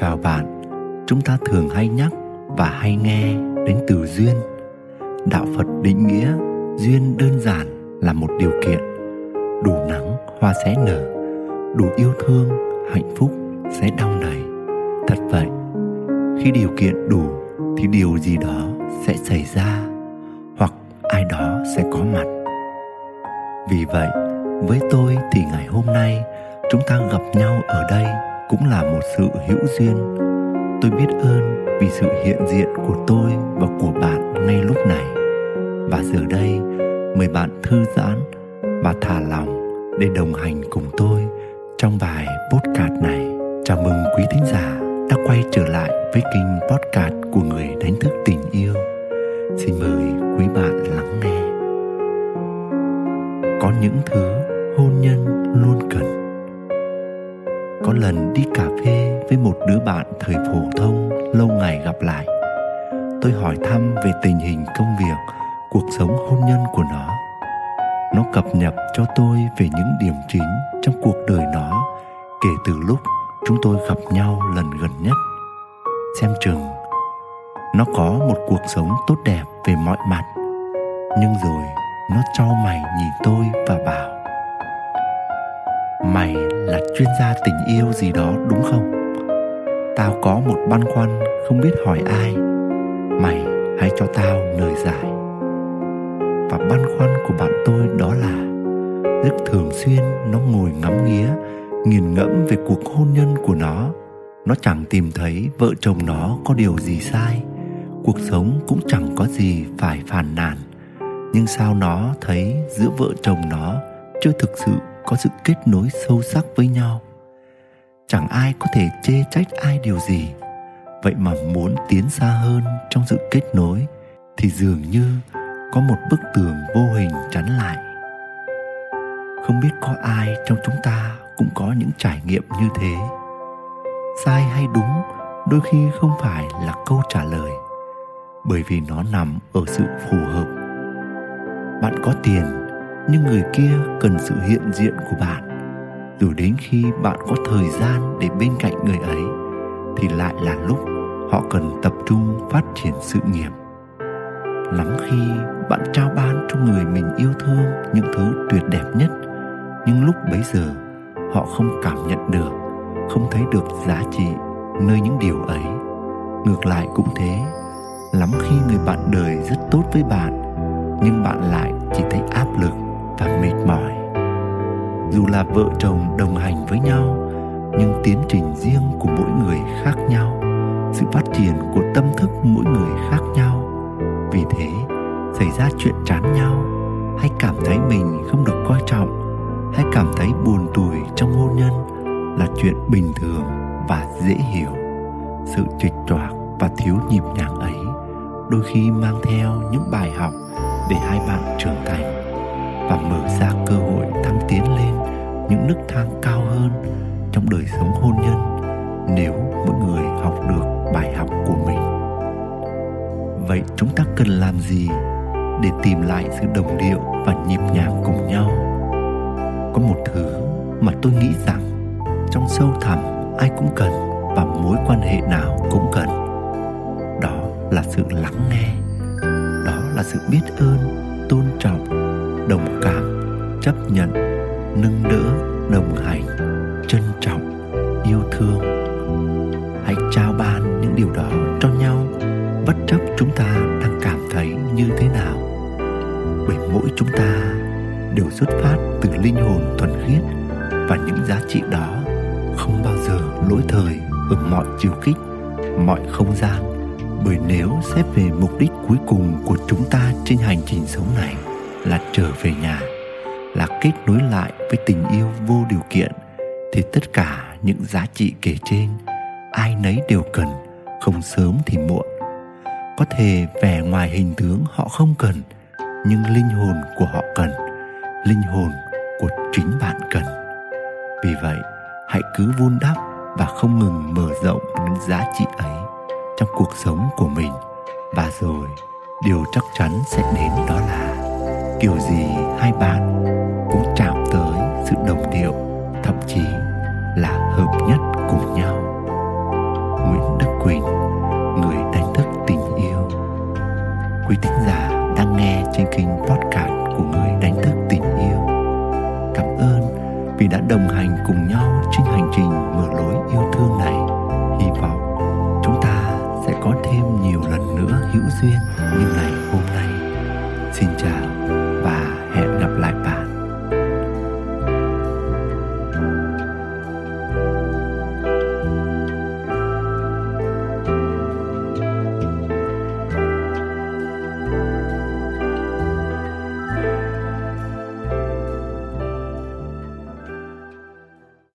Chào bạn, chúng ta thường hay nhắc và hay nghe đến từ duyên. Đạo Phật định nghĩa duyên đơn giản là một điều kiện đủ nắng hoa sẽ nở, đủ yêu thương hạnh phúc sẽ đong đầy. Thật vậy, khi điều kiện đủ thì điều gì đó sẽ xảy ra hoặc ai đó sẽ có mặt. Vì vậy, với tôi thì ngày hôm nay chúng ta gặp nhau ở đây cũng là một sự hữu duyên. Tôi biết ơn vì sự hiện diện của tôi và của bạn ngay lúc này. Và giờ đây, mời bạn thư giãn và thả lòng để đồng hành cùng tôi trong bài podcast này. Chào mừng quý thính giả đã quay trở lại với kênh podcast của người đánh thức tình yêu. Xin mời quý bạn lắng nghe. Có những thứ lần đi cà phê với một đứa bạn thời phổ thông lâu ngày gặp lại. Tôi hỏi thăm về tình hình công việc, cuộc sống hôn nhân của nó. Nó cập nhật cho tôi về những điểm chính trong cuộc đời nó, kể từ lúc chúng tôi gặp nhau lần gần nhất. Xem chừng, nó có một cuộc sống tốt đẹp về mọi mặt, nhưng rồi nó cho mày nhìn tôi và bảo, mày là chuyên gia tình yêu gì đó, đúng không? Tao có một băn khoăn không biết hỏi ai. Mày hãy cho tao lời giải. Và băn khoăn của bạn tôi đó là, rất thường xuyên nó ngồi ngắm nghía, nghiền ngẫm về cuộc hôn nhân của nó. Nó chẳng tìm thấy vợ chồng nó có điều gì sai. Cuộc sống cũng chẳng có gì phải phàn nàn. Nhưng sao nó thấy giữa vợ chồng nó chưa thực sự có sự kết nối sâu sắc với nhau. Chẳng ai có thể chê trách ai điều gì. Vậy mà muốn tiến xa hơn trong sự kết nối thì dường như có một bức tường vô hình chắn lại. Không biết có ai trong chúng ta cũng có những trải nghiệm như thế. Sai hay đúng đôi khi không phải là câu trả lời, bởi vì nó nằm ở sự phù hợp. Bạn có tiền nhưng người kia cần sự hiện diện của bạn. Rồi đến khi bạn có thời gian để bên cạnh người ấy, thì lại là lúc họ cần tập trung phát triển sự nghiệp. Lắm khi bạn trao ban cho người mình yêu thương những thứ tuyệt đẹp nhất, nhưng lúc bấy giờ, họ không cảm nhận được, không thấy được giá trị nơi những điều ấy. Ngược lại cũng thế, lắm khi người bạn đời rất tốt với bạn, nhưng bạn lại chỉ thấy áp lực và mệt mỏi. Dù là vợ chồng đồng hành với nhau, nhưng tiến trình riêng của mỗi người khác nhau, sự phát triển của tâm thức mỗi người khác nhau. Vì thế, xảy ra chuyện chán nhau, hay cảm thấy mình không được coi trọng, hay cảm thấy buồn tủi trong hôn nhân là chuyện bình thường và dễ hiểu. Sự trịch choạc và thiếu nhịp nhàng ấy đôi khi mang theo những bài học để hai bạn trưởng thành và mở ra cơ hội thăng tiến lên những nấc thang cao hơn trong đời sống hôn nhân nếu mỗi người học được bài học của mình. Vậy chúng ta cần làm gì để tìm lại sự đồng điệu và nhịp nhàng cùng nhau? Có một thứ mà tôi nghĩ rằng trong sâu thẳm ai cũng cần và mối quan hệ nào cũng cần. Đó là sự lắng nghe, đó là sự biết ơn, tôn trọng đồng cảm, chấp nhận, nâng đỡ, đồng hành, trân trọng, yêu thương. Hãy trao ban những điều đó cho nhau, bất chấp chúng ta đang cảm thấy như thế nào. Bởi mỗi chúng ta đều xuất phát từ linh hồn thuần khiết và những giá trị đó không bao giờ lỗi thời ở mọi chiều kích mọi không gian. Bởi nếu xét về mục đích cuối cùng của chúng ta trên hành trình sống này là trở về nhà, là kết nối lại với tình yêu vô điều kiện, thì tất cả những giá trị kể trên, ai nấy đều cần, không sớm thì muộn. Có thể vẻ ngoài hình tướng họ không cần, nhưng linh hồn của họ cần, linh hồn của chính bạn cần. Vì vậy, hãy cứ vun đắp và không ngừng mở rộng những giá trị ấy trong cuộc sống của mình, và rồi, điều chắc chắn sẽ đến đó là kiểu gì hai bạn cũng chạm tới sự đồng điệu, thậm chí là hợp nhất cùng nhau. Nguyễn đức quỳnh, người đánh thức tình yêu. Quý thính giả đang nghe trên kênh podcast của người đánh thức tình yêu. Cảm ơn vì đã đồng hành cùng nhau trên hành trình mở lối yêu thương này. Hy vọng chúng ta sẽ có thêm nhiều lần nữa hữu duyên như ngày hôm nay. Xin chào.